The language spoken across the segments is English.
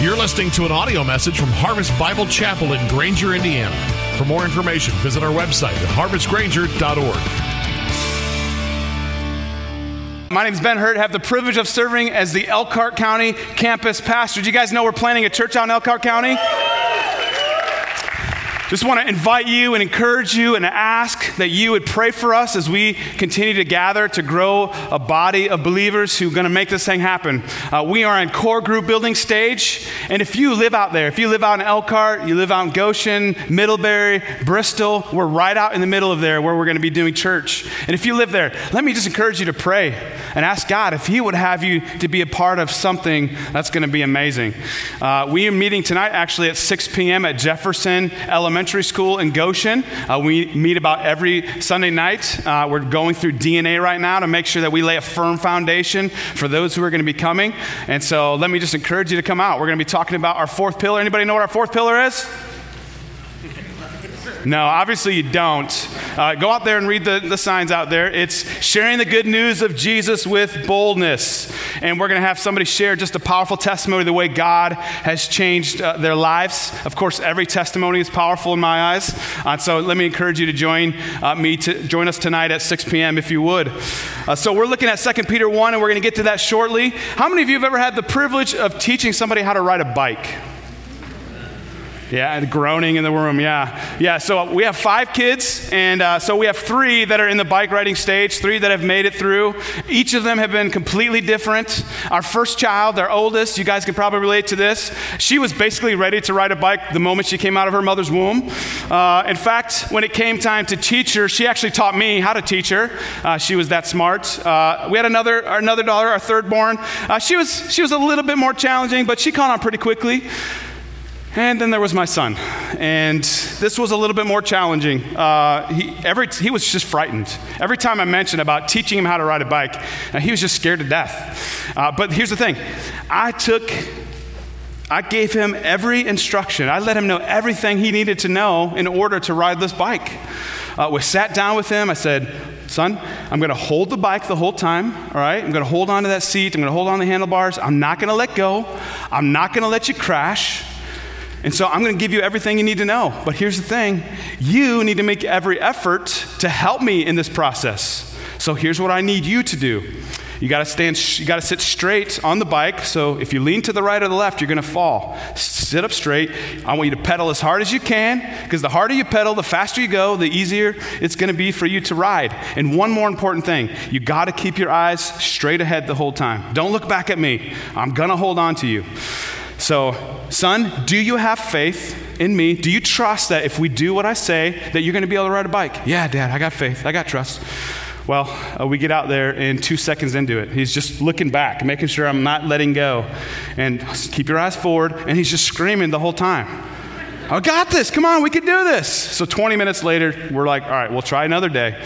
You're listening to an audio message from Harvest Bible Chapel in Granger, Indiana. For more information, visit our website at harvestgranger.org. My name is Ben Hurt. I have the privilege of serving as the Elkhart County campus pastor. Do you guys know we're planning a church out in Elkhart County? Just want to invite you and encourage you and ask that you would pray for us as we continue to gather to grow a body of believers who are going to make this thing happen. Uh, we are in core group building stage, and if you live out there, if you live out in Elkhart, you live out in Goshen, Middlebury, Bristol, we're right out in the middle of there where we're going to be doing church. And if you live there, let me just encourage you to pray and ask God if He would have you to be a part of something that's going to be amazing. Uh, we are meeting tonight actually at 6 p.m. at Jefferson Elementary elementary school in Goshen. Uh, we meet about every Sunday night. Uh, we're going through DNA right now to make sure that we lay a firm foundation for those who are going to be coming. And so let me just encourage you to come out. We're going to be talking about our fourth pillar. Anybody know what our fourth pillar is? No, obviously you don't. Uh, go out there and read the, the signs out there. It's sharing the good news of Jesus with boldness. And we're going to have somebody share just a powerful testimony of the way God has changed uh, their lives. Of course, every testimony is powerful in my eyes. Uh, so let me encourage you to join uh, me to join us tonight at 6 p.m. if you would. Uh, so we're looking at 2 Peter 1, and we're going to get to that shortly. How many of you have ever had the privilege of teaching somebody how to ride a bike? Yeah, groaning in the room. Yeah. Yeah. So we have five kids, and uh, so we have three that are in the bike riding stage, three that have made it through. Each of them have been completely different. Our first child, our oldest, you guys can probably relate to this. She was basically ready to ride a bike the moment she came out of her mother's womb. Uh, in fact, when it came time to teach her, she actually taught me how to teach her. Uh, she was that smart. Uh, we had another, another daughter, our third born. Uh, she, was, she was a little bit more challenging, but she caught on pretty quickly. And then there was my son. And this was a little bit more challenging. Uh, he, every, he was just frightened. Every time I mentioned about teaching him how to ride a bike, uh, he was just scared to death. Uh, but here's the thing I took, I gave him every instruction. I let him know everything he needed to know in order to ride this bike. Uh, we sat down with him. I said, Son, I'm going to hold the bike the whole time, all right? I'm going to hold on to that seat. I'm going to hold on to the handlebars. I'm not going to let go. I'm not going to let you crash. And so I'm going to give you everything you need to know. But here's the thing you need to make every effort to help me in this process. So here's what I need you to do. You got to stand you got to sit straight on the bike. So if you lean to the right or the left, you're going to fall. Sit up straight. I want you to pedal as hard as you can because the harder you pedal, the faster you go, the easier it's going to be for you to ride. And one more important thing, you got to keep your eyes straight ahead the whole time. Don't look back at me. I'm going to hold on to you. So, son, do you have faith in me? Do you trust that if we do what I say, that you're going to be able to ride a bike? Yeah, dad, I got faith. I got trust. Well, uh, we get out there and two seconds into it, he's just looking back, making sure I'm not letting go. And keep your eyes forward, and he's just screaming the whole time. I got this. Come on, we can do this. So 20 minutes later, we're like, all right, we'll try another day.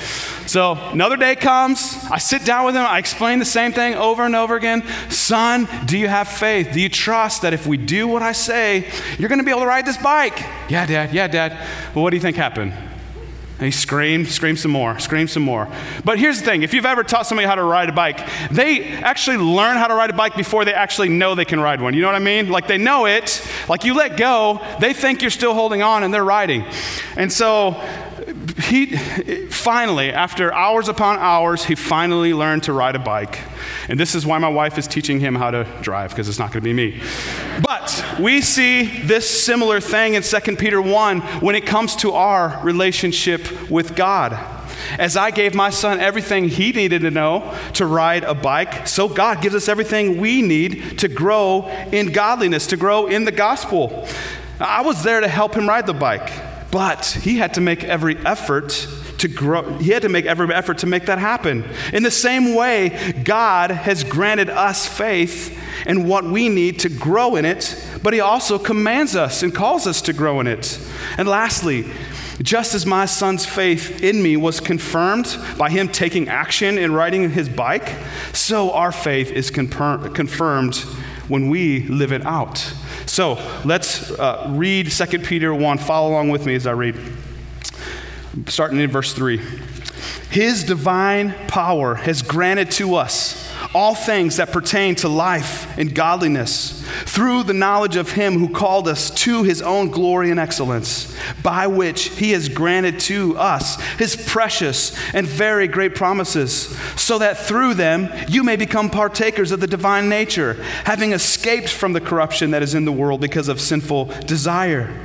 So another day comes. I sit down with him. I explain the same thing over and over again. Son, do you have faith? Do you trust that if we do what I say, you're going to be able to ride this bike? Yeah, Dad. Yeah, Dad. Well, what do you think happened? And he screamed, screamed some more, screamed some more. But here's the thing if you've ever taught somebody how to ride a bike, they actually learn how to ride a bike before they actually know they can ride one. You know what I mean? Like they know it, like you let go, they think you're still holding on and they're riding. And so he finally, after hours upon hours, he finally learned to ride a bike. And this is why my wife is teaching him how to drive, because it's not going to be me. But we see this similar thing in 2 Peter 1 when it comes to our relationship with God. As I gave my son everything he needed to know to ride a bike, so God gives us everything we need to grow in godliness, to grow in the gospel. I was there to help him ride the bike. But he had to make every effort to grow. He had to make every effort to make that happen. In the same way, God has granted us faith and what we need to grow in it, but he also commands us and calls us to grow in it. And lastly, just as my son's faith in me was confirmed by him taking action in riding his bike, so our faith is confirmed when we live it out. So let's uh, read 2 Peter 1. Follow along with me as I read. Starting in verse 3. His divine power has granted to us all things that pertain to life and godliness through the knowledge of him who called us to his own glory and excellence, by which he has granted to us his precious and very great promises, so that through them you may become partakers of the divine nature, having escaped from the corruption that is in the world because of sinful desire.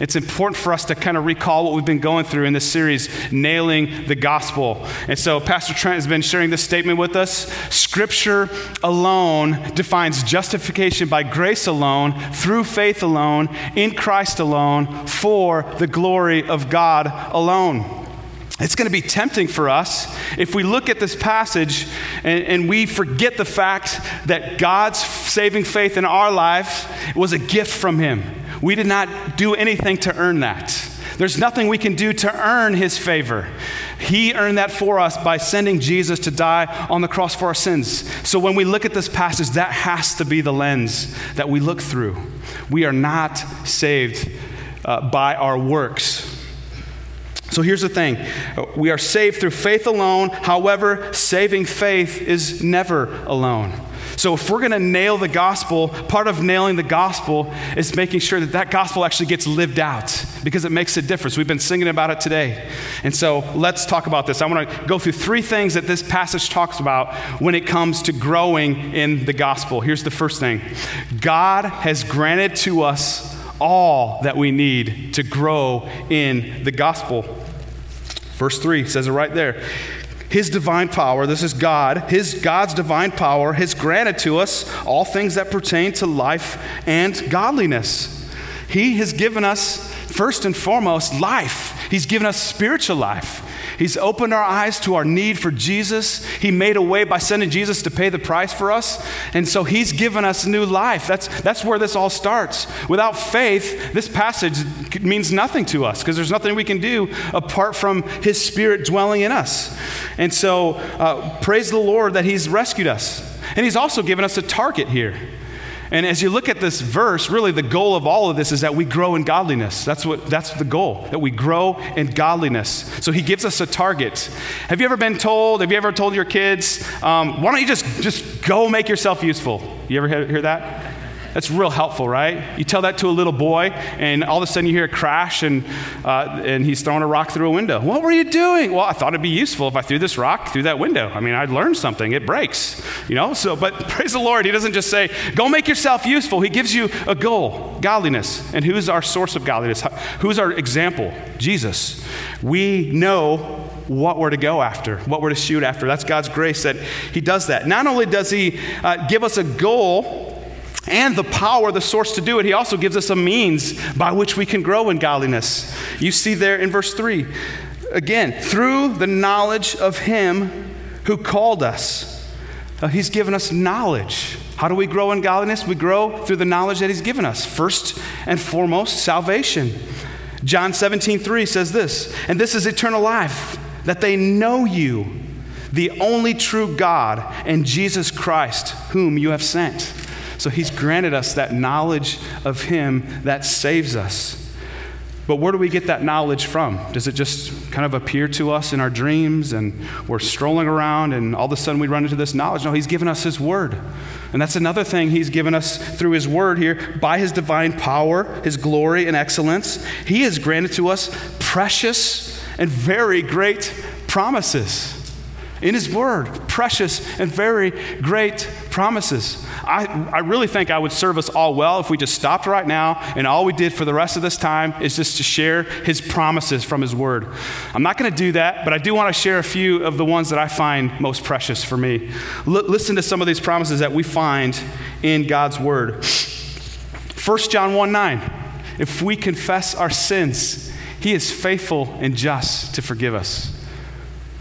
it's important for us to kind of recall what we've been going through in this series, Nailing the Gospel. And so, Pastor Trent has been sharing this statement with us Scripture alone defines justification by grace alone, through faith alone, in Christ alone, for the glory of God alone. It's going to be tempting for us if we look at this passage and, and, we forget the fact that God's saving faith in our life was a gift from Him. We did not do anything to earn that. There's nothing we can do to earn His favor. He earned that for us by sending Jesus to die on the cross for our sins. So when we look at this passage, that has to be the lens that we look through. We are not saved uh, by our works. So here's the thing we are saved through faith alone. However, saving faith is never alone. So, if we're going to nail the gospel, part of nailing the gospel is making sure that that gospel actually gets lived out because it makes a difference. We've been singing about it today. And so, let's talk about this. I want to go through three things that this passage talks about when it comes to growing in the gospel. Here's the first thing God has granted to us all that we need to grow in the gospel. Verse 3 says it right there his divine power, this is God, his God's divine power has granted to us all things that pertain to life and godliness. He has given us first and foremost life. He's given us spiritual life. He's opened our eyes to our need for Jesus. He made a way by sending Jesus to pay the price for us. And so He's given us new life. That's, that's where this all starts. Without faith, this passage means nothing to us because there's nothing we can do apart from His Spirit dwelling in us. And so, uh, praise the Lord that He's rescued us. And He's also given us a target here. And as you look at this verse, really the goal of all of this is that we grow in godliness. That's what that's the goal, that we grow in godliness. So he gives us a target. Have you ever been told, have you ever told your kids, um, why don't you just just go make yourself useful? You ever hear, hear that? That's real helpful, right? You tell that to a little boy, and all of a sudden you hear a crash, and, uh, and he's throwing a rock through a window. What were you doing? Well, I thought it'd be useful if I threw this rock through that window. I mean, I'd learn something. It breaks, you know? So, but praise the Lord, he doesn't just say, go make yourself useful. He gives you a goal, godliness. And who's our source of godliness? Who's our example? Jesus. We know what we're to go after, what we're to shoot after. That's God's grace that He does that. Not only does He uh, give us a goal, and the power, the source to do it. He also gives us a means by which we can grow in godliness. You see there in verse 3 again, through the knowledge of Him who called us. Uh, he's given us knowledge. How do we grow in godliness? We grow through the knowledge that He's given us. First and foremost, salvation. John 17, 3 says this, and this is eternal life, that they know you, the only true God, and Jesus Christ, whom you have sent. So he's granted us that knowledge of him that saves us. But where do we get that knowledge from? Does it just kind of appear to us in our dreams and we're strolling around and all of a sudden we run into this knowledge? No, He's given us His Word. And that's another thing He's given us through His Word here. By His divine power, His glory, and excellence, He has granted to us precious and very great promises. In His Word, precious and very great promises. I, I really think I would serve us all well if we just stopped right now and all we did for the rest of this time is just to share his promises from his word. I'm not going to do that, but I do want to share a few of the ones that I find most precious for me. L- listen to some of these promises that we find in God's word. 1 John 1 9. If we confess our sins, he is faithful and just to forgive us.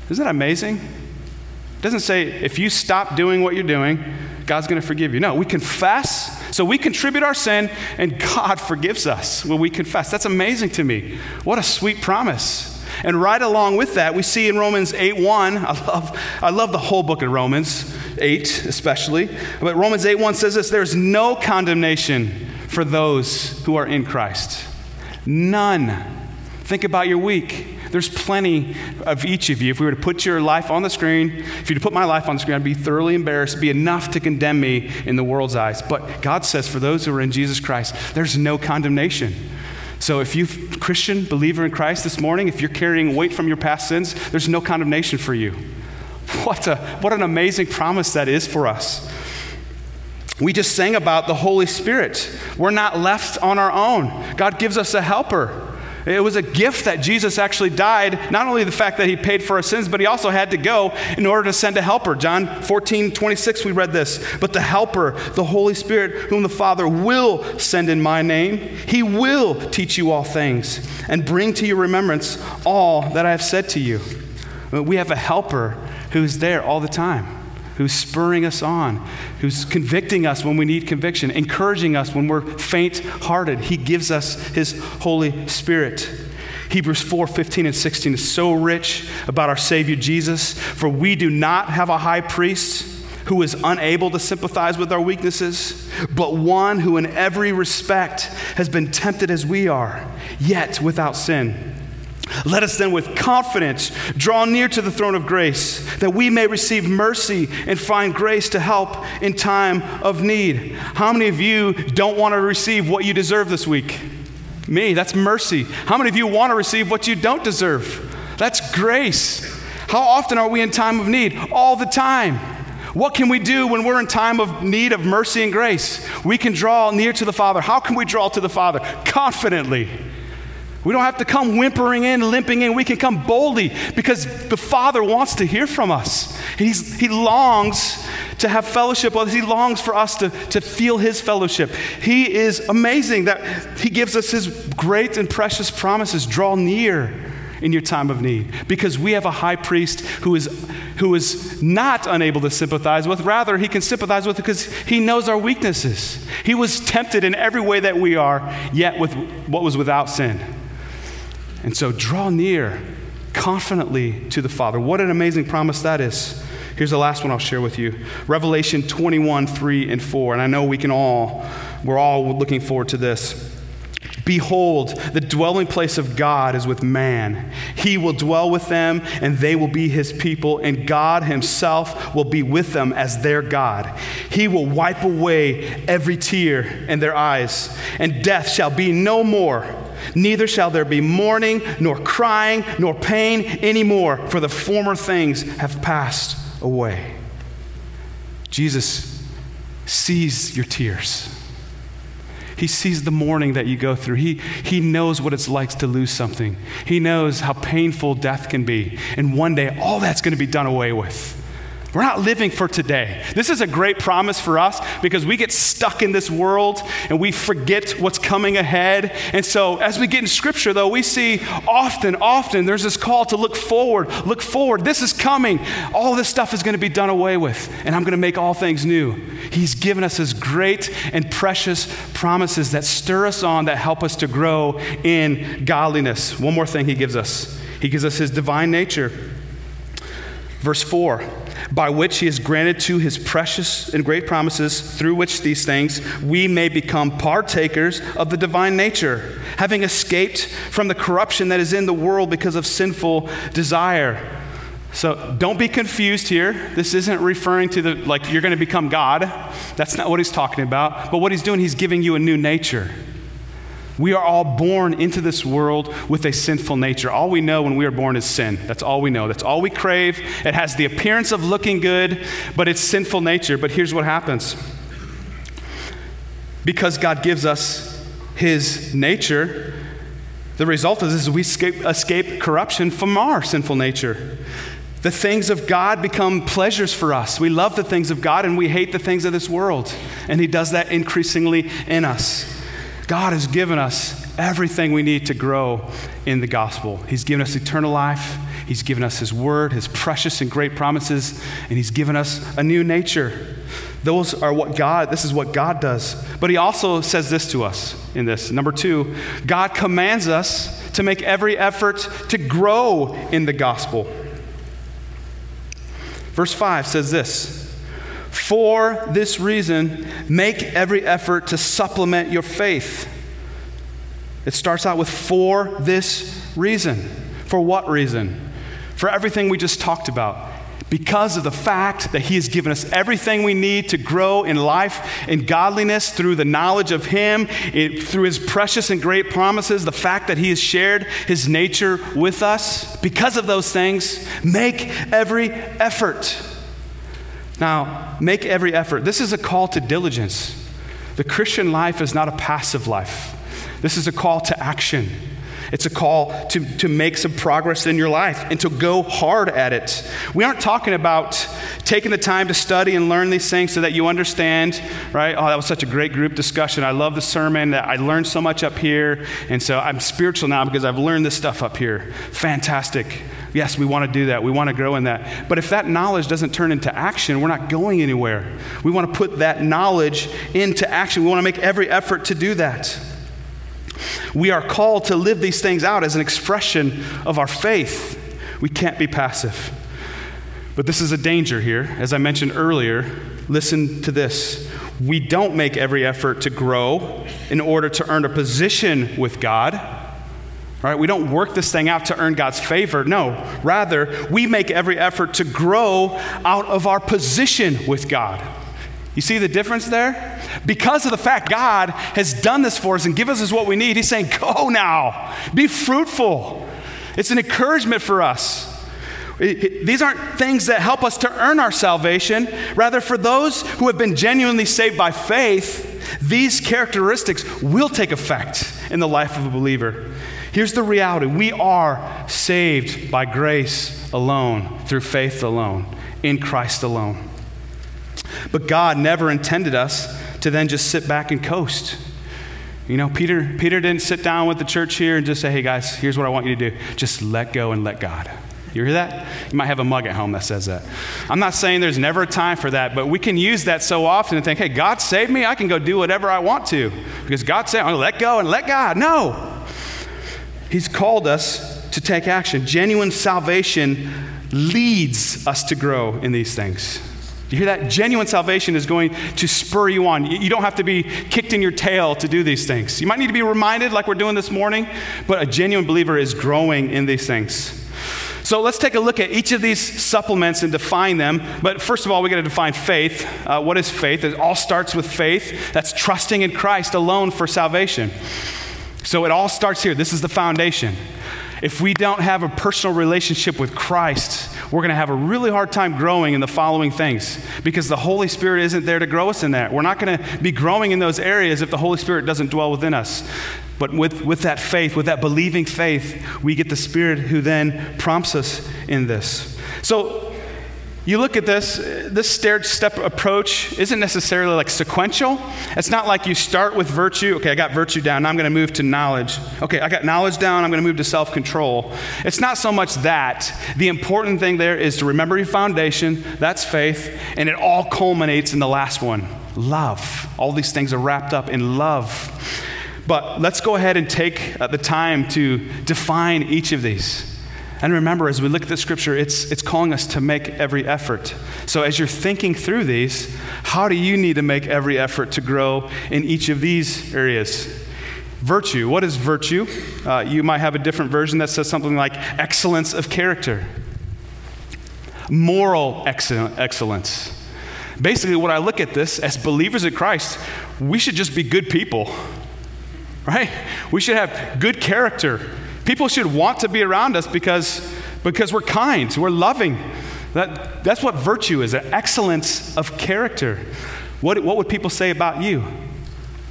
Isn't that amazing? It doesn't say if you stop doing what you're doing, God's going to forgive you. No, we confess. So we contribute our sin, and God forgives us when we confess. That's amazing to me. What a sweet promise. And right along with that, we see in Romans 8 1, I love, I love the whole book of Romans 8, especially. But Romans 8 1 says this there's no condemnation for those who are in Christ. None. Think about your week. There's plenty of each of you. If we were to put your life on the screen, if you to put my life on the screen, I'd be thoroughly embarrassed, be enough to condemn me in the world's eyes. But God says for those who are in Jesus Christ, there's no condemnation. So if you Christian believer in Christ this morning, if you're carrying weight from your past sins, there's no condemnation for you. What, a, what an amazing promise that is for us. We just sang about the Holy Spirit. We're not left on our own. God gives us a helper. It was a gift that Jesus actually died, not only the fact that he paid for our sins, but he also had to go in order to send a helper. John 14, 26, we read this. But the helper, the Holy Spirit, whom the Father will send in my name, he will teach you all things and bring to your remembrance all that I have said to you. We have a helper who's there all the time who's spurring us on, who's convicting us when we need conviction, encouraging us when we're faint hearted. He gives us His Holy Spirit. Hebrews 4 15 and 16 is so rich about our Savior Jesus. For we do not have a high priest who is unable to sympathize with our weaknesses, but one who in every respect has been tempted as we are, yet without sin. Let us then with confidence draw near to the throne of grace, that we may receive mercy and find grace to help in time of need. How many of you don't want to receive what you deserve this week? Me, that's mercy. How many of you want to receive what you don't deserve? That's grace. How often are we in time of need? All the time. What can we do when we're in time of need of mercy and grace? We can draw near to the Father. How can we draw to the Father? Confidently we don't have to come whimpering in, limping in. We can come boldly because the Father wants to hear from us. He's, he longs to have fellowship with us. He longs for us to, to feel His fellowship. He is amazing that He gives us His great and precious promises. Draw near in your time of need because we have a high priest who is, who is not unable to sympathize with. Rather, He can sympathize with because He knows our weaknesses. He was tempted in every way that we are, yet with what was without sin. And so draw near confidently to the Father. What an amazing promise that is. Here's the last one I'll share with you Revelation 21, 3 and 4. And I know we can all, we're all looking forward to this. Behold, the dwelling place of God is with man. He will dwell with them, and they will be his people, and God himself will be with them as their God. He will wipe away every tear in their eyes, and death shall be no more. Neither shall there be mourning, nor crying, nor pain anymore, for the former things have passed away. Jesus sees your tears. He sees the mourning that you go through. He, he knows what it's like to lose something. He knows how painful death can be. And one day, all that's going to be done away with. We're not living for today. This is a great promise for us because we get stuck in this world and we forget what's coming ahead. And so, as we get in scripture, though, we see often, often there's this call to look forward, look forward. This is coming. All this stuff is going to be done away with, and I'm going to make all things new. He's given us his great and precious promises that stir us on, that help us to grow in godliness. One more thing he gives us He gives us his divine nature. Verse 4 by which he has granted to his precious and great promises, through which these things we may become partakers of the divine nature, having escaped from the corruption that is in the world because of sinful desire. So don't be confused here. This isn't referring to the, like, you're going to become God. That's not what he's talking about. But what he's doing, he's giving you a new nature. We are all born into this world with a sinful nature. All we know when we are born is sin. That's all we know. That's all we crave. It has the appearance of looking good, but it's sinful nature. But here's what happens because God gives us his nature, the result is, is we escape, escape corruption from our sinful nature. The things of God become pleasures for us. We love the things of God and we hate the things of this world. And He does that increasingly in us. God has given us everything we need to grow in the gospel. He's given us eternal life, He's given us His word, His precious and great promises, and He's given us a new nature. Those are what God, this is what God does. But He also says this to us in this. Number two, God commands us to make every effort to grow in the gospel. Verse 5 says this For this reason, make every effort to supplement your faith. It starts out with for this reason. For what reason? For everything we just talked about because of the fact that He has given us everything we need to grow in life and godliness through the knowledge of Him, it, through His precious and great promises, the fact that He has shared His nature with us. Because of those things, make every effort. Now, make every effort. This is a call to diligence. The Christian life is not a passive life, this is a call to action. It's a call to, to make some progress in your life and to go hard at it. We aren't talking about taking the time to study and learn these things so that you understand, right? Oh, that was such a great group discussion. I love the sermon. That I learned so much up here. And so I'm spiritual now because I've learned this stuff up here. Fantastic. Yes, we want to do that. We want to grow in that. But if that knowledge doesn't turn into action, we're not going anywhere. We want to put that knowledge into action. We want to make every effort to do that. We are called to live these things out as an expression of our faith. We can't be passive. But this is a danger here. As I mentioned earlier, listen to this. We don't make every effort to grow in order to earn a position with God. Right? We don't work this thing out to earn God's favor. No, rather, we make every effort to grow out of our position with God. You see the difference there? Because of the fact God has done this for us and given us what we need, He's saying, Go now, be fruitful. It's an encouragement for us. These aren't things that help us to earn our salvation. Rather, for those who have been genuinely saved by faith, these characteristics will take effect in the life of a believer. Here's the reality we are saved by grace alone, through faith alone, in Christ alone. But God never intended us to then just sit back and coast. You know, Peter, Peter didn't sit down with the church here and just say, hey guys, here's what I want you to do. Just let go and let God. You hear that? You might have a mug at home that says that. I'm not saying there's never a time for that, but we can use that so often and think, hey, God saved me. I can go do whatever I want to because God said, I'm going to let go and let God. No. He's called us to take action. Genuine salvation leads us to grow in these things. You hear that? Genuine salvation is going to spur you on. You don't have to be kicked in your tail to do these things. You might need to be reminded, like we're doing this morning, but a genuine believer is growing in these things. So let's take a look at each of these supplements and define them. But first of all, we got to define faith. Uh, what is faith? It all starts with faith. That's trusting in Christ alone for salvation. So it all starts here. This is the foundation. If we don't have a personal relationship with Christ, we're going to have a really hard time growing in the following things because the Holy Spirit isn't there to grow us in that. We're not going to be growing in those areas if the Holy Spirit doesn't dwell within us. But with, with that faith, with that believing faith, we get the Spirit who then prompts us in this. So you look at this, this stair step approach isn't necessarily like sequential. It's not like you start with virtue. Okay, I got virtue down. Now I'm going to move to knowledge. Okay, I got knowledge down. I'm going to move to self control. It's not so much that. The important thing there is to remember your foundation. That's faith. And it all culminates in the last one love. All these things are wrapped up in love. But let's go ahead and take uh, the time to define each of these. And remember, as we look at the scripture, it's, it's calling us to make every effort. So, as you're thinking through these, how do you need to make every effort to grow in each of these areas? Virtue. What is virtue? Uh, you might have a different version that says something like excellence of character, moral excellence. Basically, what I look at this as believers in Christ, we should just be good people, right? We should have good character. People should want to be around us because, because we're kind, we're loving. That, that's what virtue is an excellence of character. What, what would people say about you?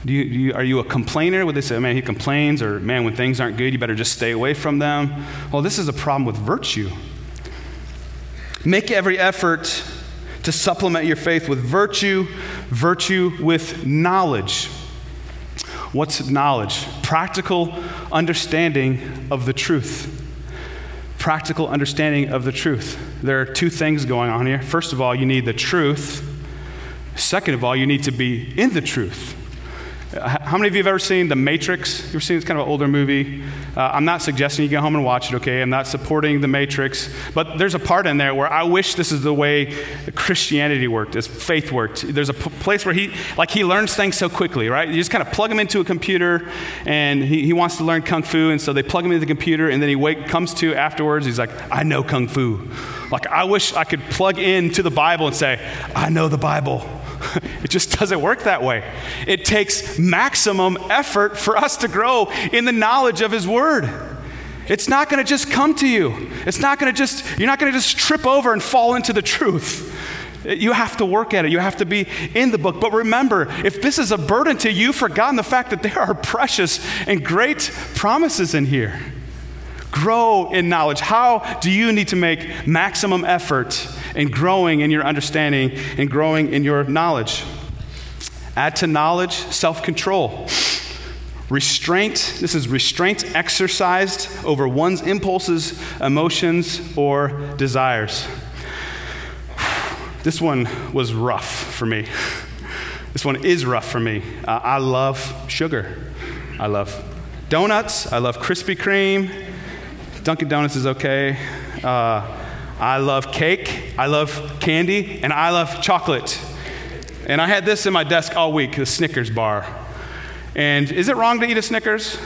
Do you, do you, are you a complainer? Would they say, man, he complains, or man, when things aren't good, you better just stay away from them? Well, this is a problem with virtue. Make every effort to supplement your faith with virtue, virtue with knowledge. What's knowledge? Practical understanding of the truth. Practical understanding of the truth. There are two things going on here. First of all, you need the truth. Second of all, you need to be in the truth. How many of you have ever seen The Matrix? You ever seen it's kind of an older movie? Uh, I'm not suggesting you go home and watch it, okay? I'm not supporting The Matrix. But there's a part in there where I wish this is the way Christianity worked, as faith worked. There's a p- place where he, like, he learns things so quickly, right? You just kind of plug him into a computer, and he, he wants to learn Kung Fu, and so they plug him into the computer, and then he wake, comes to afterwards, he's like, I know Kung Fu. Like, I wish I could plug into the Bible and say, I know the Bible. It just doesn't work that way. It takes maximum effort for us to grow in the knowledge of His Word. It's not going to just come to you. It's not going to just, you're not going to just trip over and fall into the truth. You have to work at it. You have to be in the book. But remember, if this is a burden to you, forgotten the fact that there are precious and great promises in here. Grow in knowledge. How do you need to make maximum effort in growing in your understanding and growing in your knowledge? Add to knowledge self control. Restraint, this is restraint exercised over one's impulses, emotions, or desires. This one was rough for me. This one is rough for me. Uh, I love sugar. I love donuts. I love Krispy Kreme. Dunkin' Donuts is okay. Uh, I love cake. I love candy. And I love chocolate. And I had this in my desk all week the Snickers bar. And is it wrong to eat a Snickers?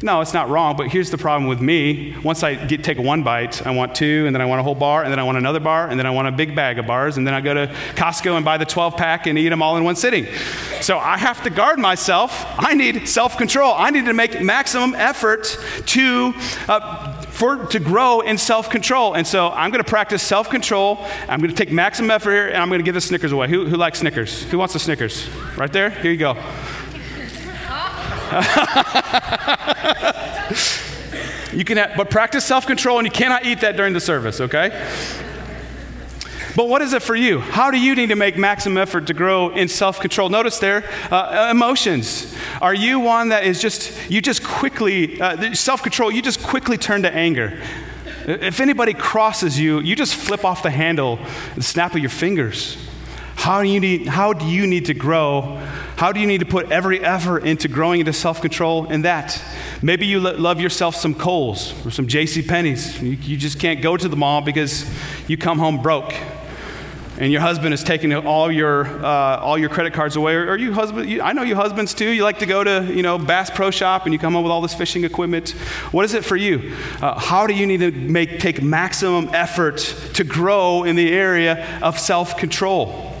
No, it's not wrong, but here's the problem with me. Once I get, take one bite, I want two, and then I want a whole bar, and then I want another bar, and then I want a big bag of bars, and then I go to Costco and buy the 12 pack and eat them all in one sitting. So I have to guard myself. I need self control. I need to make maximum effort to. Uh, for, to grow in self control. And so I'm going to practice self control. I'm going to take maximum effort here, and I'm going to give the Snickers away. Who, who likes Snickers? Who wants the Snickers? Right there? Here you go. you can have, but practice self control, and you cannot eat that during the service, okay? But what is it for you? How do you need to make maximum effort to grow in self control? Notice there, uh, emotions. Are you one that is just, you just quickly, uh, self control, you just quickly turn to anger? If anybody crosses you, you just flip off the handle and snap of your fingers. How do you need, how do you need to grow? How do you need to put every effort into growing into self control in that? Maybe you love yourself some Kohl's or some J.C. Penney's. You, you just can't go to the mall because you come home broke and your husband is taking all your, uh, all your credit cards away, or, or you husband, you, I know you husbands too, you like to go to, you know, Bass Pro Shop and you come home with all this fishing equipment. What is it for you? Uh, how do you need to make, take maximum effort to grow in the area of self-control?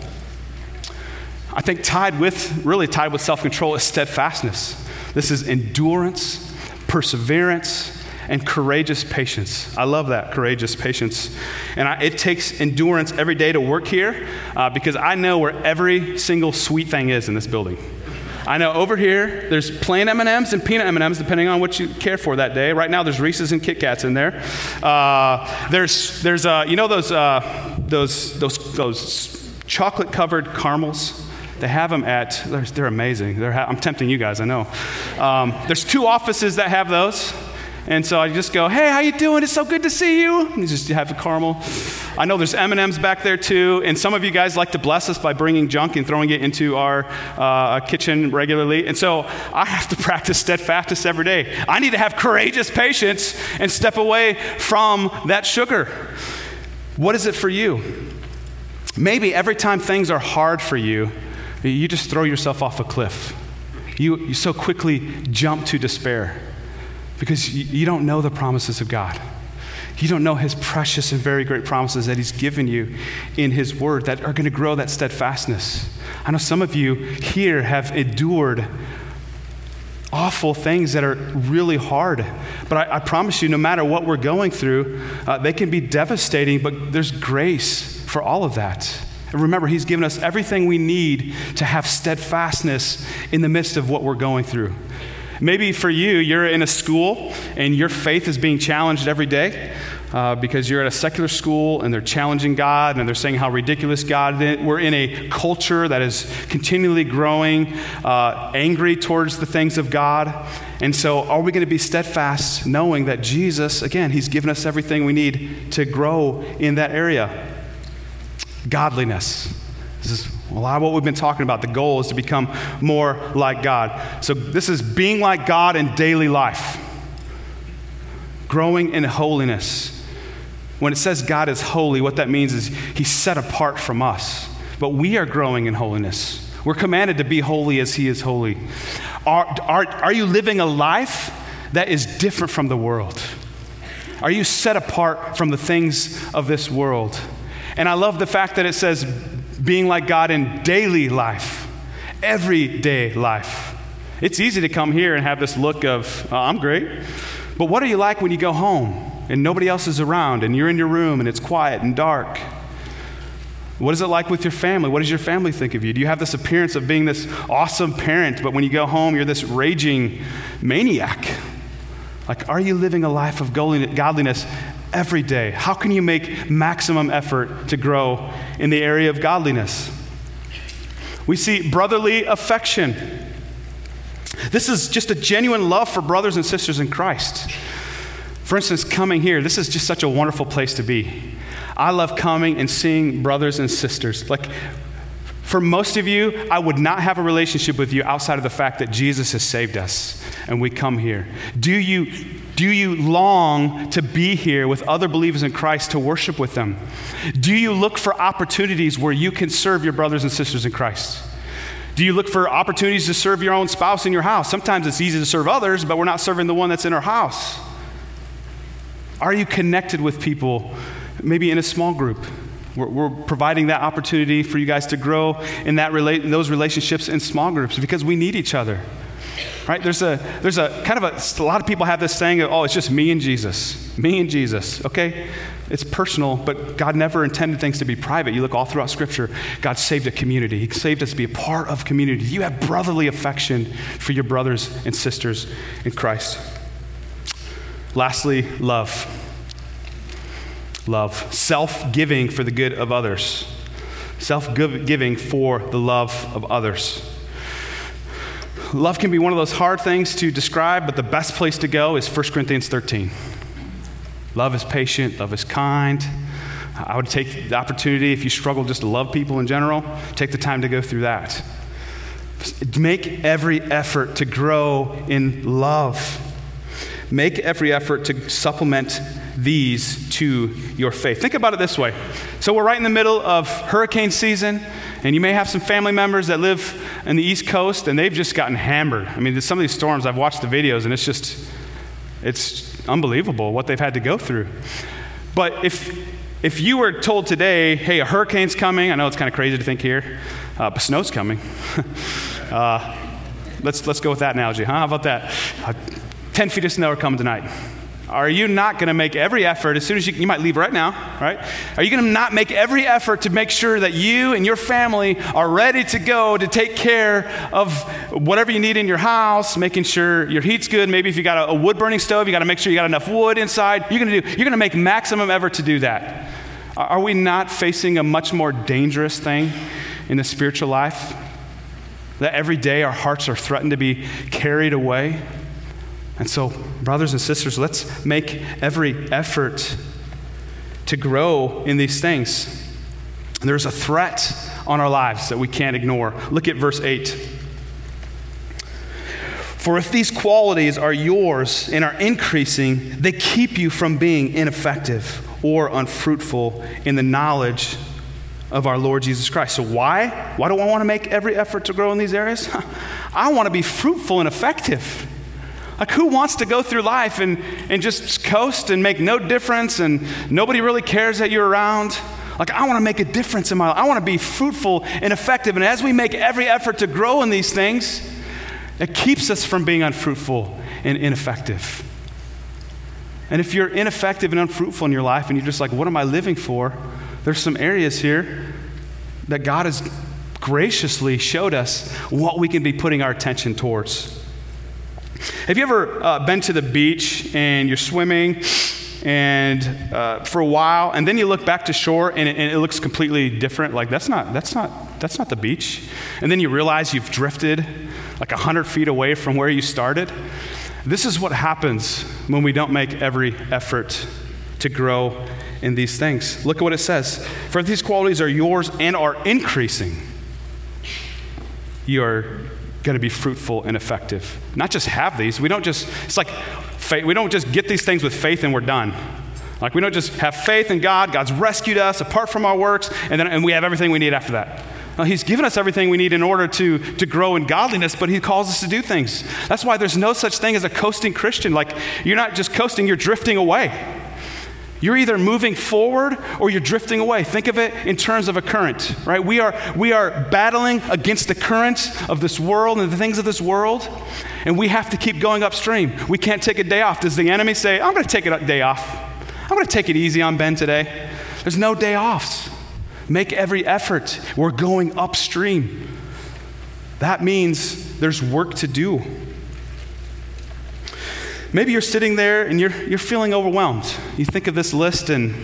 I think tied with, really tied with self-control is steadfastness. This is endurance, perseverance, and courageous patience. I love that, courageous patience. And I, it takes endurance every day to work here uh, because I know where every single sweet thing is in this building. I know over here there's plain M&Ms and peanut M&Ms depending on what you care for that day. Right now there's Reese's and Kit Kats in there. Uh, there's there's uh, you know those uh, those those those chocolate covered caramels. They have them at they're, they're amazing. They're ha- I'm tempting you guys, I know. Um, there's two offices that have those. And so I just go, "Hey, how you doing? It's so good to see you." And just have a caramel. I know there's M&Ms back there too, and some of you guys like to bless us by bringing junk and throwing it into our uh, kitchen regularly. And so I have to practice steadfastness every day. I need to have courageous patience and step away from that sugar. What is it for you? Maybe every time things are hard for you, you just throw yourself off a cliff. You, you so quickly jump to despair because you don't know the promises of God. You don't know his precious and very great promises that he's given you in his word that are going to grow that steadfastness. I know some of you here have endured awful things that are really hard. But I, I promise you, no matter what we're going through, uh, they can be devastating, but there's grace for all of that. And remember, He's given us everything we need to have steadfastness in the midst of what we're going through. Maybe for you, you're in a school and your faith is being challenged every day. Uh, because you're at a secular school and they're challenging God and they're saying how ridiculous God is. We're in a culture that is continually growing, uh, angry towards the things of God. And so, are we going to be steadfast knowing that Jesus, again, He's given us everything we need to grow in that area? Godliness. This is a lot of what we've been talking about. The goal is to become more like God. So, this is being like God in daily life, growing in holiness. When it says God is holy, what that means is He's set apart from us. But we are growing in holiness. We're commanded to be holy as He is holy. Are, are, are you living a life that is different from the world? Are you set apart from the things of this world? And I love the fact that it says being like God in daily life, everyday life. It's easy to come here and have this look of, oh, I'm great. But what are you like when you go home? and nobody else is around and you're in your room and it's quiet and dark? What is it like with your family? What does your family think of you? Do you have this appearance of being this awesome parent, but when you go home, you're this raging maniac? Like, are you living a life of godliness every day? How can you make maximum effort to grow in the area of godliness? We see brotherly affection. This is just a genuine love for brothers and sisters in Christ. For instance, coming here, this is just such a wonderful place to be. I love coming and seeing brothers and sisters. Like, for most of you, I would not have a relationship with you outside of the fact that Jesus has saved us and we come here. Do you, do you long to be here with other believers in Christ to worship with them? Do you look for opportunities where you can serve your brothers and sisters in Christ? Do you look for opportunities to serve your own spouse in your house? Sometimes it's easy to serve others, but we're not serving the one that's in our house. Are you connected with people, maybe in a small group? We're, we're providing that opportunity for you guys to grow in, that rela- in those relationships in small groups because we need each other. Right? There's a, there's a kind of a, a lot of people have this saying, of, oh, it's just me and Jesus. Me and Jesus. Okay? It's personal, but God never intended things to be private. You look all throughout Scripture, God saved a community. He saved us to be a part of community. You have brotherly affection for your brothers and sisters in Christ. Lastly, love. Love. Self giving for the good of others. Self giving for the love of others. Love can be one of those hard things to describe, but the best place to go is 1 Corinthians 13. Love is patient, love is kind. I would take the opportunity, if you struggle just to love people in general, take the time to go through that. Make every effort to grow in love. Make every effort to supplement these to your faith. Think about it this way. So, we're right in the middle of hurricane season, and you may have some family members that live in the East Coast, and they've just gotten hammered. I mean, some of these storms, I've watched the videos, and it's just, it's unbelievable what they've had to go through. But if, if you were told today, hey, a hurricane's coming, I know it's kind of crazy to think here, uh, but snow's coming. uh, let's, let's go with that analogy, huh? How about that? Uh, 10 feet of snow are coming tonight. Are you not going to make every effort as soon as you, you might leave right now, right? Are you going to not make every effort to make sure that you and your family are ready to go to take care of whatever you need in your house, making sure your heat's good? Maybe if you got a, a wood burning stove, you got to make sure you got enough wood inside. You're going to do, you're going to make maximum effort to do that. Are we not facing a much more dangerous thing in the spiritual life? That every day our hearts are threatened to be carried away? And so, brothers and sisters, let's make every effort to grow in these things. There's a threat on our lives that we can't ignore. Look at verse 8. For if these qualities are yours and are increasing, they keep you from being ineffective or unfruitful in the knowledge of our Lord Jesus Christ. So, why? Why do I want to make every effort to grow in these areas? I want to be fruitful and effective. Like, who wants to go through life and, and just coast and make no difference and nobody really cares that you're around? Like, I want to make a difference in my life. I want to be fruitful and effective. And as we make every effort to grow in these things, it keeps us from being unfruitful and ineffective. And if you're ineffective and unfruitful in your life and you're just like, what am I living for? There's some areas here that God has graciously showed us what we can be putting our attention towards. Have you ever uh, been to the beach and you're swimming and uh, for a while, and then you look back to shore and it, and it looks completely different? Like that's not that's not that's not the beach. And then you realize you've drifted like hundred feet away from where you started. This is what happens when we don't make every effort to grow in these things. Look at what it says. For these qualities are yours and are increasing. You are going to be fruitful and effective. Not just have these. We don't just, it's like faith. We don't just get these things with faith and we're done. Like we don't just have faith in God, God's rescued us apart from our works, and then and we have everything we need after that. He's given us everything we need in order to, to grow in godliness, but He calls us to do things. That's why there's no such thing as a coasting Christian. Like, you're not just coasting, you're drifting away. You're either moving forward or you're drifting away. Think of it in terms of a current, right? We are, we are battling against the currents of this world and the things of this world, and we have to keep going upstream. We can't take a day off. Does the enemy say, I'm going to take a day off? I'm going to take it easy on Ben today? There's no day offs. Make every effort. We're going upstream. That means there's work to do. Maybe you're sitting there and you're, you're feeling overwhelmed. You think of this list and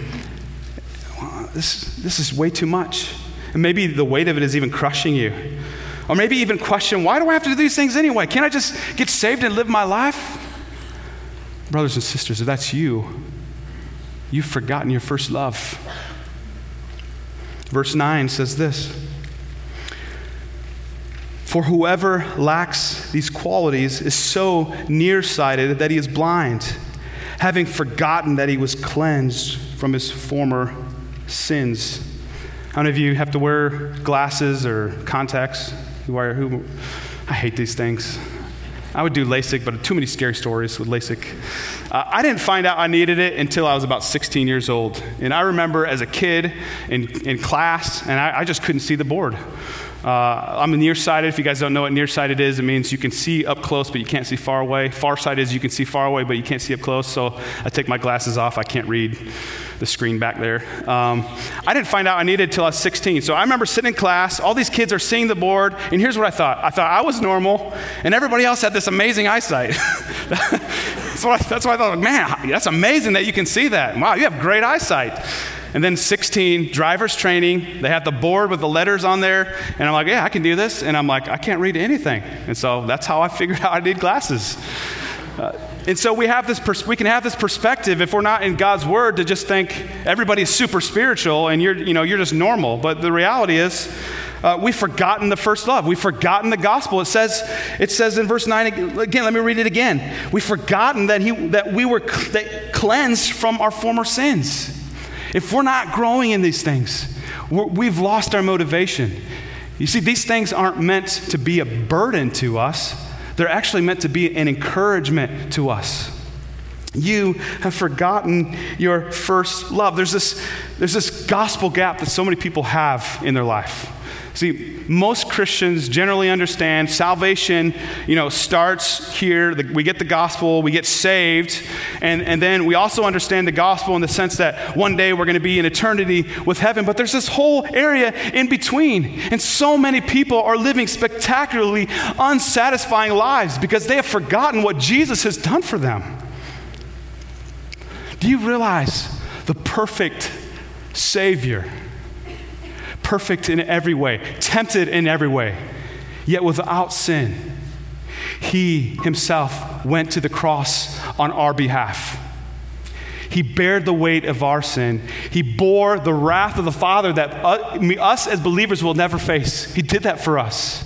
well, this, this is way too much. And maybe the weight of it is even crushing you. Or maybe even question, why do I have to do these things anyway? Can't I just get saved and live my life? Brothers and sisters, if that's you, you've forgotten your first love. Verse 9 says this For whoever lacks these qualities is so nearsighted that he is blind, having forgotten that he was cleansed from his former sins. How many of you have to wear glasses or contacts? Who wear, who, I hate these things. I would do LASIK, but too many scary stories with LASIK. Uh, I didn't find out I needed it until I was about 16 years old. And I remember as a kid in, in class, and I, I just couldn't see the board. Uh, I'm nearsighted. If you guys don't know what nearsighted is, it means you can see up close, but you can't see far away. Farsighted is you can see far away, but you can't see up close. So I take my glasses off. I can't read the screen back there. Um, I didn't find out I needed until I was 16. So I remember sitting in class, all these kids are seeing the board, and here's what I thought I thought I was normal, and everybody else had this amazing eyesight. that's, what I, that's what I thought, man, that's amazing that you can see that. Wow, you have great eyesight. And then 16, driver's training. They have the board with the letters on there. And I'm like, yeah, I can do this. And I'm like, I can't read anything. And so that's how I figured out I need glasses. Uh, and so we have this pers- we can have this perspective if we're not in God's word to just think everybody's super spiritual and you're you know you're just normal. But the reality is uh, we've forgotten the first love. We've forgotten the gospel. It says, it says in verse 9, again, let me read it again. We've forgotten that, he, that we were cl- cleansed from our former sins. If we're not growing in these things, we've lost our motivation. You see, these things aren't meant to be a burden to us, they're actually meant to be an encouragement to us. You have forgotten your first love. There's this, there's this gospel gap that so many people have in their life. See, most Christians generally understand salvation, you know, starts here. The, we get the gospel, we get saved, and, and then we also understand the gospel in the sense that one day we're going to be in eternity with heaven. But there's this whole area in between. And so many people are living spectacularly unsatisfying lives because they have forgotten what Jesus has done for them. Do you realize the perfect Savior? Perfect in every way, tempted in every way, yet without sin. He himself went to the cross on our behalf. He bared the weight of our sin. He bore the wrath of the Father that uh, us as believers will never face. He did that for us.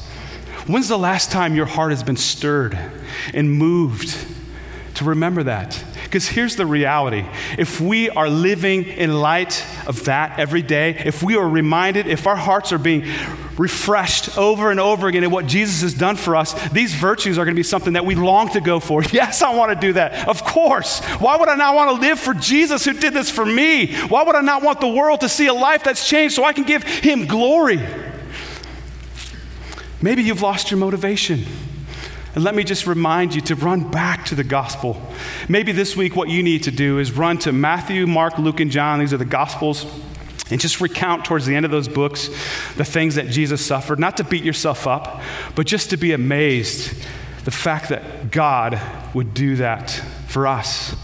When's the last time your heart has been stirred and moved to remember that? Because here's the reality if we are living in light of that every day, if we are reminded, if our hearts are being refreshed over and over again in what Jesus has done for us, these virtues are going to be something that we long to go for. Yes, I want to do that. Of course. Why would I not want to live for Jesus who did this for me? Why would I not want the world to see a life that's changed so I can give him glory? Maybe you've lost your motivation. And let me just remind you to run back to the gospel. Maybe this week, what you need to do is run to Matthew, Mark, Luke, and John. These are the gospels. and just recount towards the end of those books the things that Jesus suffered, not to beat yourself up, but just to be amazed the fact that God would do that for us.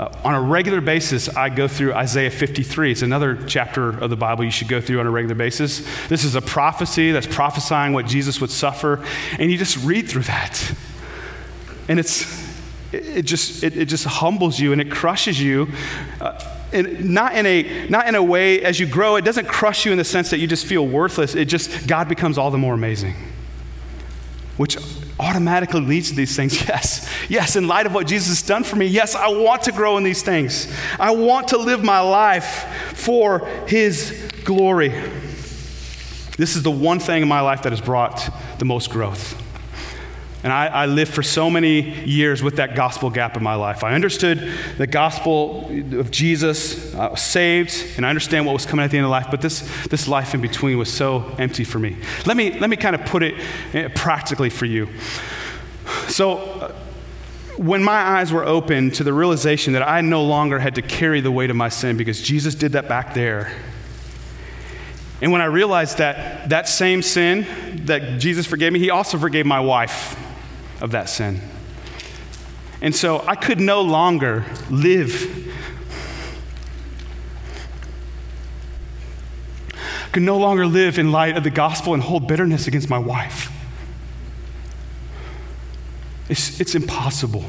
Uh, on a regular basis, I go through Isaiah 53. It's another chapter of the Bible you should go through on a regular basis. This is a prophecy that's prophesying what Jesus would suffer, and you just read through that. And it's, it just, it, it just humbles you and it crushes you. Uh, and not in a not in a way as you grow it doesn't crush you in the sense that you just feel worthless it just god becomes all the more amazing which automatically leads to these things. Yes, yes, in light of what Jesus has done for me, yes, I want to grow in these things. I want to live my life for His glory. This is the one thing in my life that has brought the most growth. And I, I, lived for so many years with that gospel gap in my life. I understood the gospel of Jesus, I was saved, and I understand what was coming at the end of life, but this, this life in between was so empty for me. Let me, let me kind of put it eh, practically for you. So, uh, when my eyes were open to the realization that I no longer had to carry the weight of my sin because Jesus did that back there, and when I realized that that same sin that Jesus forgave me, He also forgave my wife of that sin. And so I could no longer live. I could no longer live in light of the gospel and hold bitterness against my wife. It's, it's impossible.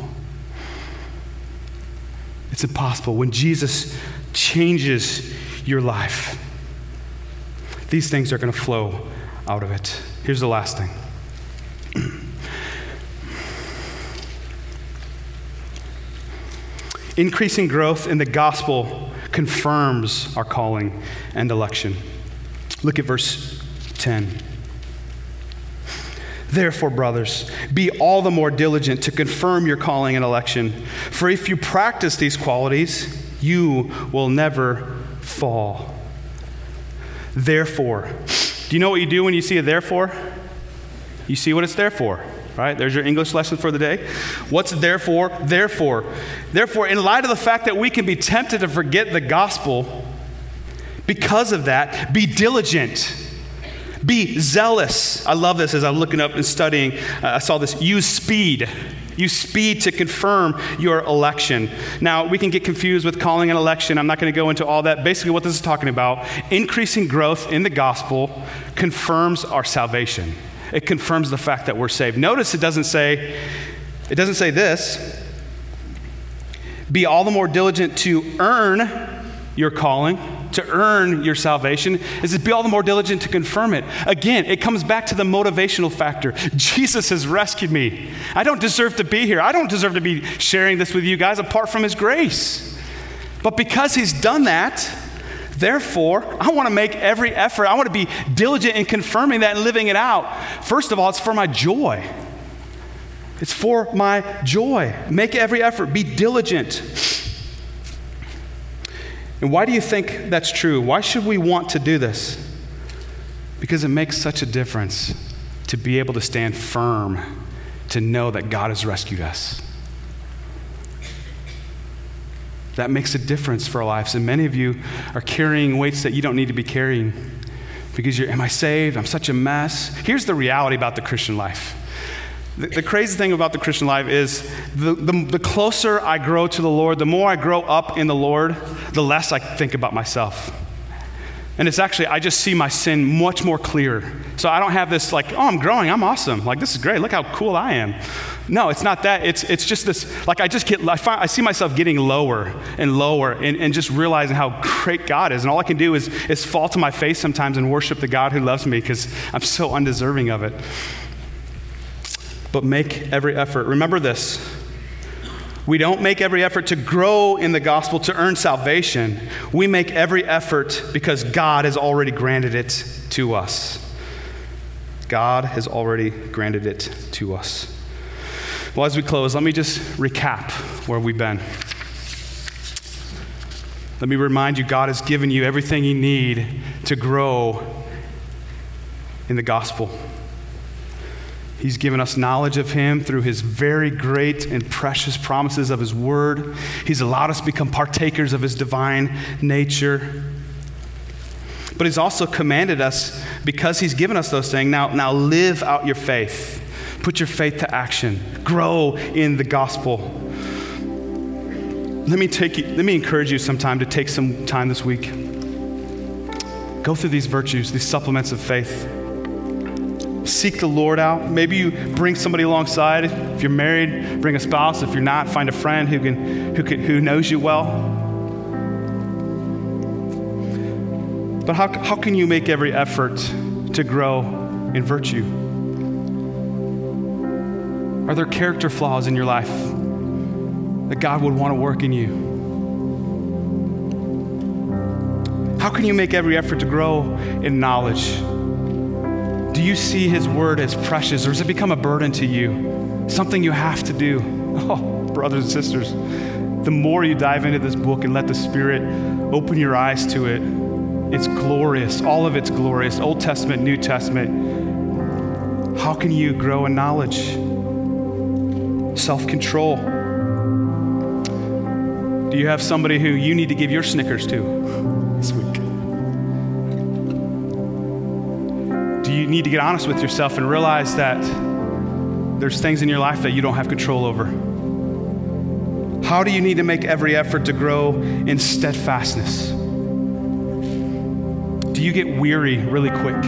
It's impossible. When Jesus changes your life, these things are going to flow out of it. Here's the last thing. Increasing growth in the gospel confirms our calling and election. Look at verse 10. Therefore, brothers, be all the more diligent to confirm your calling and election. For if you practice these qualities, you will never fall. Therefore, do you know what you do when you see a therefore? You see what it's there for. Right? There's your English lesson for the day. What's therefore? Therefore. Therefore, in light of the fact that we can be tempted to forget the gospel, because of that, be diligent. Be zealous. I love this as I'm looking up and studying. Uh, I saw this. Use speed. Use speed to confirm your election. Now, we can get confused with calling an election. I'm not going to go into all that. Basically, what this is talking about increasing growth in the gospel confirms our salvation it confirms the fact that we're saved. Notice it doesn't say, it doesn't say this. Be all the more diligent to earn your calling, to earn your salvation. It says be all the more diligent to confirm it. Again, it comes back to the motivational factor. Jesus has rescued me. I don't deserve to be here. I don't deserve to be sharing this with you guys apart from his grace. But because he's done that, Therefore, I want to make every effort. I want to be diligent in confirming that and living it out. First of all, it's for my joy. It's for my joy. Make every effort. Be diligent. And why do you think that's true? Why should we want to do this? Because it makes such a difference to be able to stand firm, to know that God has rescued us. That makes a difference for our lives. And many of you are carrying weights that you don't need to be carrying because you're, am I saved? I'm such a mess. Here's the reality about the Christian life. The, crazy thing about the Christian life is the, the, the closer I grow to the Lord, the more I grow up in the Lord, the less I think about myself. And it's actually, I just see my sin much more clear. So I don't have this like, oh, I'm growing, I'm awesome. Like, this is great, look how cool I am. No, it's not that. It's, it's just this, like, I just get, I, find, I see myself getting lower and lower and, and just realizing how great God is. And all I can do is, is fall to my face sometimes and worship the God who loves me because I'm so undeserving of it. But make every effort. Remember this we don't make every effort to grow in the gospel to earn salvation. We make every effort because God has already granted it to us. God has already granted it to us. Well, as we close, let me just recap where we've been. Let me remind you God has given you everything you need to grow in the gospel. He's given us knowledge of Him through His very great and precious promises of His Word. He's allowed us to become partakers of His divine nature. but He's also commanded us because He's given us those things. Now, now live out your faith. Put your faith to action. Grow in the gospel. Let me, take you, let me encourage you sometime to take some time this week. Go through these virtues, these supplements of faith. Seek the Lord out. Maybe you bring somebody alongside. If you're married, bring a spouse. If you're not, find a friend who, can, who, can, who knows you well. But how, how can you make every effort to grow in virtue? Are there character flaws in your life that God would want to work in you? How can you make every effort to grow in knowledge? Do you see His Word as precious, or has it become a burden to you? Something you have to do? Oh, brothers and sisters, the more you dive into this book and let the Spirit open your eyes to it, it's glorious. All of it's glorious. Old Testament, New Testament. How can you grow in knowledge? Self control. Do you have somebody who you need to give your Snickers to you need to get honest with yourself and realize that there's things in your life that you don't have control over? How do you need to make every effort to grow in steadfastness? Do you get weary really quick?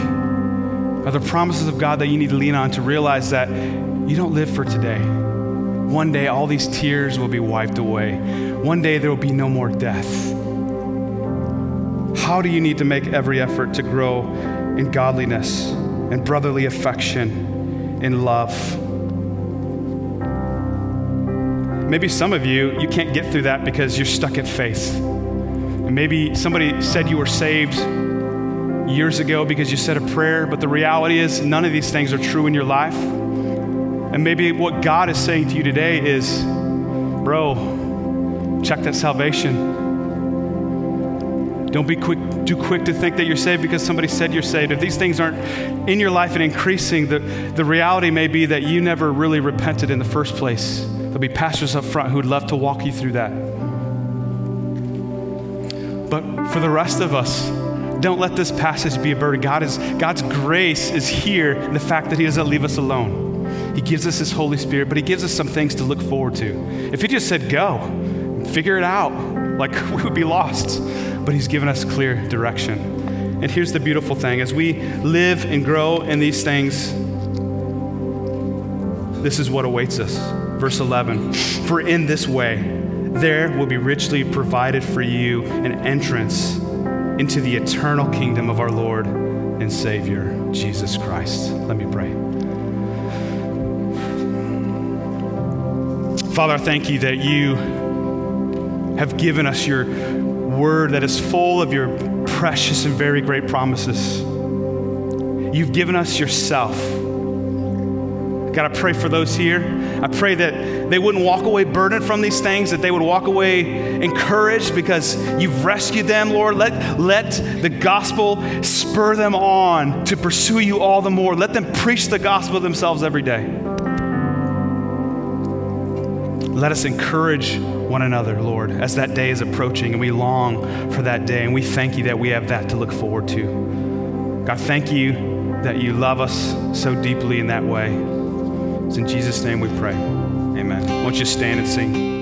Are there promises of God that you need to lean on to realize that you don't live for today? One day, all these tears will be wiped away. One day, there will be no more death. How do you need to make every effort to grow in godliness and brotherly affection in love? Maybe some of you, you can't get through that because you're stuck at faith. And maybe somebody said you were saved years ago because you said a prayer, but the reality is none of these things are true in your life. And maybe what God is saying to you today is, bro, check that salvation. Don't be quick, too quick to think that you're saved because somebody said you're saved. If these things aren't in your life and increasing, the, the reality may be that you never really repented in the first place. There'll be pastors up front who'd love to walk you through that. But for the rest of us, don't let this passage be a burden. God is, God's grace is here in the fact that He doesn't leave us alone. He gives us His Holy Spirit, but He gives us some things to look forward to. If He just said, go, figure it out, like we would be lost. But He's given us clear direction. And here's the beautiful thing as we live and grow in these things, this is what awaits us. Verse 11 For in this way, there will be richly provided for you an entrance into the eternal kingdom of our Lord and Savior, Jesus Christ. Let me pray. Father, I thank you that you have given us your word that is full of your precious and very great promises. You've given us yourself. God, I pray for those here. I pray that they wouldn't walk away burdened from these things, that they would walk away encouraged because you've rescued them, Lord. Let, let the gospel spur them on to pursue you all the more. Let them preach the gospel themselves every day. Let us encourage one another, Lord, as that day is approaching and we long for that day. And we thank you that we have that to look forward to. God, thank you that you love us so deeply in that way. It's in Jesus' name we pray. Amen. Won't you stand and sing?